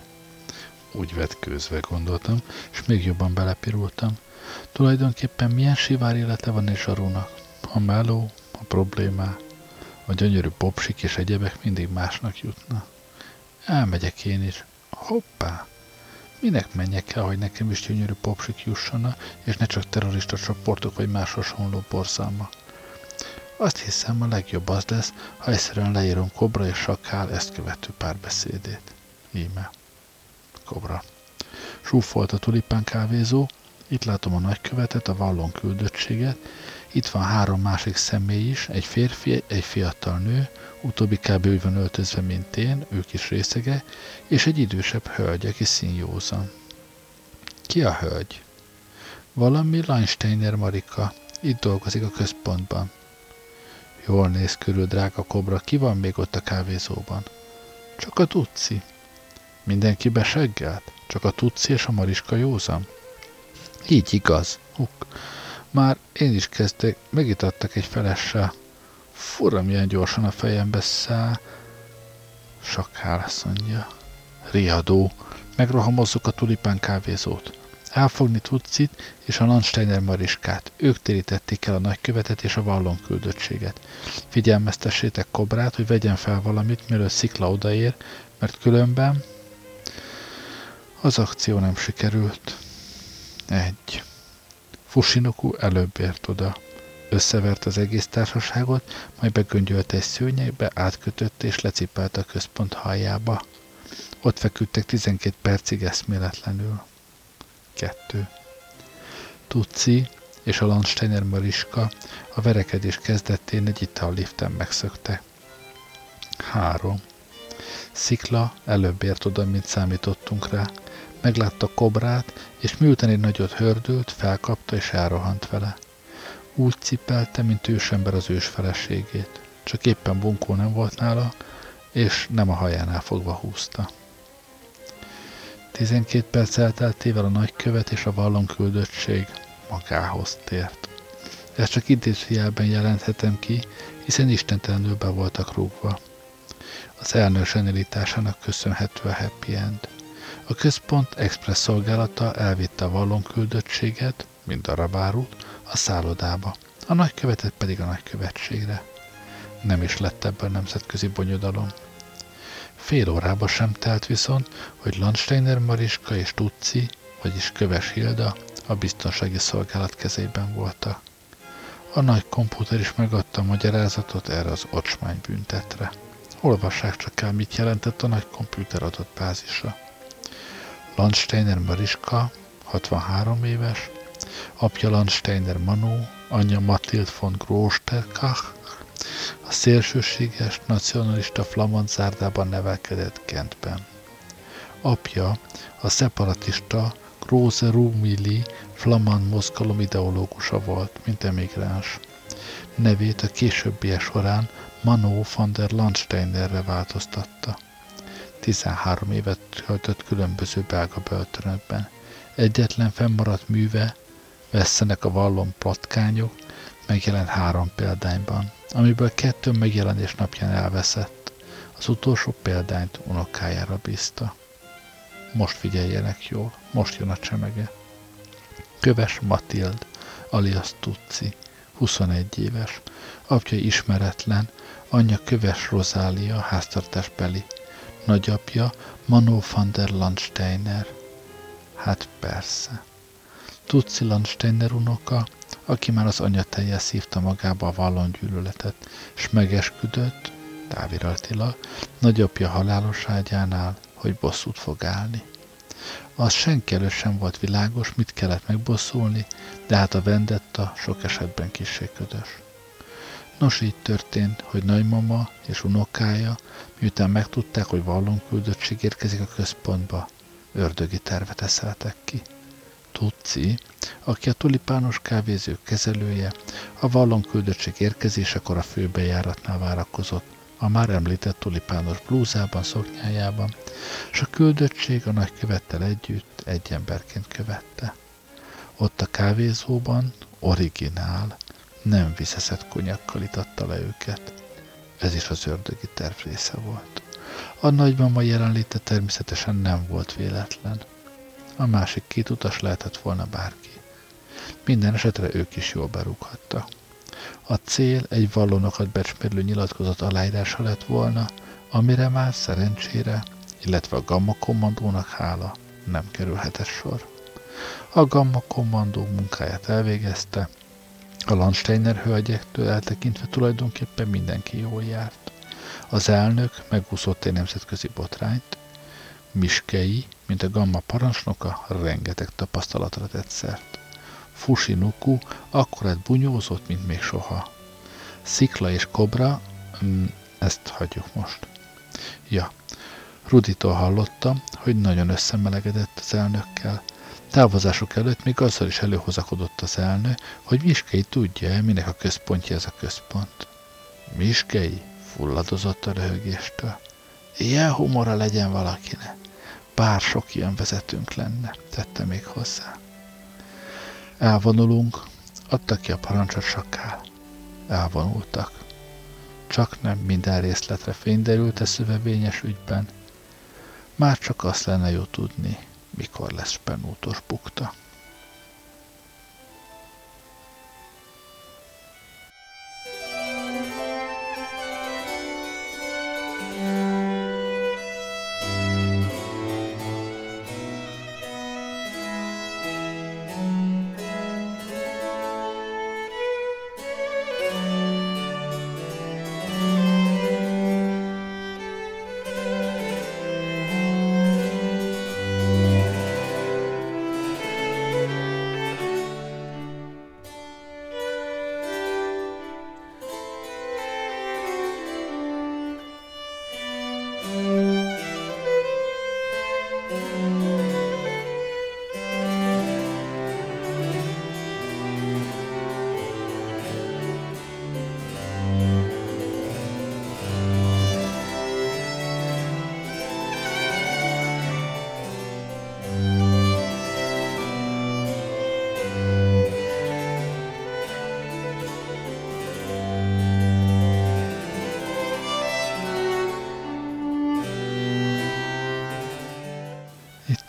Úgy vetkőzve, gondoltam, és még jobban belepirultam. Tulajdonképpen milyen sivár élete van és Zsarúnak? A meló, a problémá, a gyönyörű popsik és egyebek mindig másnak jutna. Elmegyek én is. Hoppá! Minek menjek el, hogy nekem is gyönyörű popsik jussana, és ne csak terrorista csoportok vagy más hasonló porszáma. Azt hiszem, a legjobb az lesz, ha egyszerűen leírom Kobra és Sakál ezt követő párbeszédét. Íme. Kobra. Súfolt a tulipán kávézó, itt látom a nagykövetet, a vallon küldöttséget, itt van három másik személy is, egy férfi, egy fiatal nő, utóbbi kb. úgy van öltözve, mint én, ők is részege, és egy idősebb hölgy, aki színjózan. Ki a hölgy? Valami Leinsteiner Marika, itt dolgozik a központban. Jól néz körül, drága kobra, ki van még ott a kávézóban? Csak a tuci. Mindenki beseggelt? Csak a Tuci és a Mariska józan? Így igaz. Huk. Már én is kezdték, megitattak egy felessel. Fura, milyen gyorsan a fejembe száll. Sakkál, azt mondja. Riadó. Megrohamozzuk a tulipán kávézót. Elfogni Tucit és a Landsteiner Mariskát. Ők térítették el a nagykövetet és a vallon küldöttséget. Figyelmeztessétek Kobrát, hogy vegyen fel valamit, mielőtt Szikla odaér, mert különben az akció nem sikerült. Egy. Fusinoku előbb ért oda. Összevert az egész társaságot, majd begöngyölte egy szőnyegbe, átkötött és lecipelt a központ hajjába. Ott feküdtek 12 percig eszméletlenül. 2. Tuci és a Landsteiner Mariska a verekedés kezdetén egy liften megszökte. 3. Szikla előbb ért oda, mint számítottunk rá. Meglátta kobrát, és miután egy nagyot hördült, felkapta és elrohant vele. Úgy cipelte, mint ősember az ős feleségét. Csak éppen bunkó nem volt nála, és nem a hajánál fogva húzta. 12 perc elteltével a nagykövet és a vallon küldöttség magához tért. Ezt csak idézőjelben jelenthetem ki, hiszen istentelenül be voltak rúgva. Az elnök zsenilitásának köszönhető a happy end. A központ express szolgálata elvitte a vallon küldöttséget, mint darabárút, a szállodába, a nagykövetet pedig a nagykövetségre. Nem is lett ebből nemzetközi bonyodalom. Fél órába sem telt viszont, hogy Landsteiner Mariska és Tutsi, vagyis Köves Hilda a biztonsági szolgálat kezében voltak. A nagy komputer is megadta a magyarázatot erre az ocsmány büntetre. Olvassák csak el, mit jelentett a nagy komputer adott bázisa. Landsteiner Mariska, 63 éves, apja Landsteiner Manu, anyja Matild von Grosterkach, a szélsőséges, nacionalista flamand zárdában nevelkedett Kentben. Apja a szeparatista Groze Rumili flamand mozgalom ideológusa volt, mint emigráns. Nevét a későbbiek során Manó van der Landsteinerre változtatta. 13 évet töltött különböző belga börtönökben. Egyetlen fennmaradt műve, vesszenek a vallon platkányok, megjelent három példányban, amiből kettő megjelenés napján elveszett. Az utolsó példányt unokájára bízta. Most figyeljenek jól, most jön a csemege. Köves Matild, alias Tutsi, 21 éves, apja ismeretlen, anyja Köves Rozália, háztartásbeli, nagyapja Manó van der Landsteiner. Hát persze. Tutsi Landsteiner unoka, aki már az anyatelje szívta magába a vallon gyűlöletet, s megesküdött, Dávir Attila, nagyapja halálos ágyánál, hogy bosszút fog állni. Az senki előtt sem volt világos, mit kellett megbosszulni, de hát a vendetta sok esetben kissé ködös. Nos, így történt, hogy nagymama és unokája, miután megtudták, hogy vallon küldöttség érkezik a központba, ördögi tervet eszeltek ki. Tuci, aki a tulipános kávéző kezelője, a vallon küldöttség érkezésekor a főbejáratnál várakozott, a már említett tulipános blúzában, szoknyájában, és a küldöttség a nagykövettel együtt egy emberként követte. Ott a kávézóban, originál, nem viszeszett konyakkal itatta le őket. Ez is az ördögi terv része volt. A nagymama jelenléte természetesen nem volt véletlen. A másik két utas lehetett volna bárki. Minden esetre ők is jól berúghatta. A cél egy vallonokat becsmérlő nyilatkozat aláírása lett volna, amire már szerencsére, illetve a Gamma kommandónak hála nem kerülhetett sor. A Gamma kommandó munkáját elvégezte, a Landsteiner hölgyektől eltekintve tulajdonképpen mindenki jól járt. Az elnök megúszott egy nemzetközi botrányt, Miskei, mint a Gamma parancsnoka, rengeteg tapasztalatra tett szert. Fushinuku akkorát bunyózott, mint még soha. Szikla és Kobra, mm, ezt hagyjuk most. Ja, Ruditól hallottam, hogy nagyon összemelegedett az elnökkel. Távozásuk előtt még azzal is előhozakodott az elnő, hogy Miskei tudja minek a központja ez a központ. Miskei fulladozott a röhögéstől. Ilyen humora legyen valakinek. Bár sok ilyen vezetőnk lenne, tette még hozzá. Elvonulunk, adta ki a parancsot sakál. Elvonultak. Csak nem minden részletre fény derült a szövevényes ügyben. Már csak azt lenne jó tudni, mikor lesz spenútos bukta.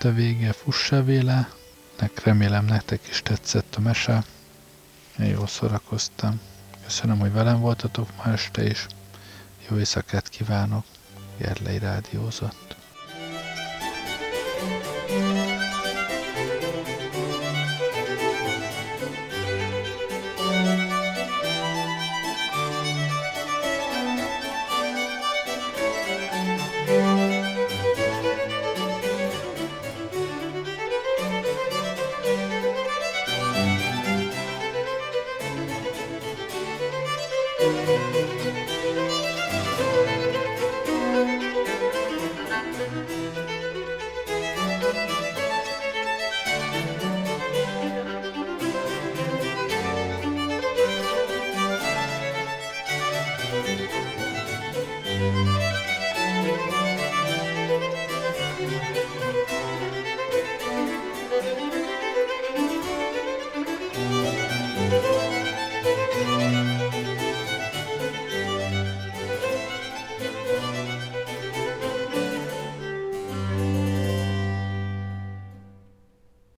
Itt a vége, fussa véle. Remélem nektek is tetszett a mese. Én jól szórakoztam. Köszönöm, hogy velem voltatok ma este is. Jó éjszakát kívánok. Gerlei Rádiózott.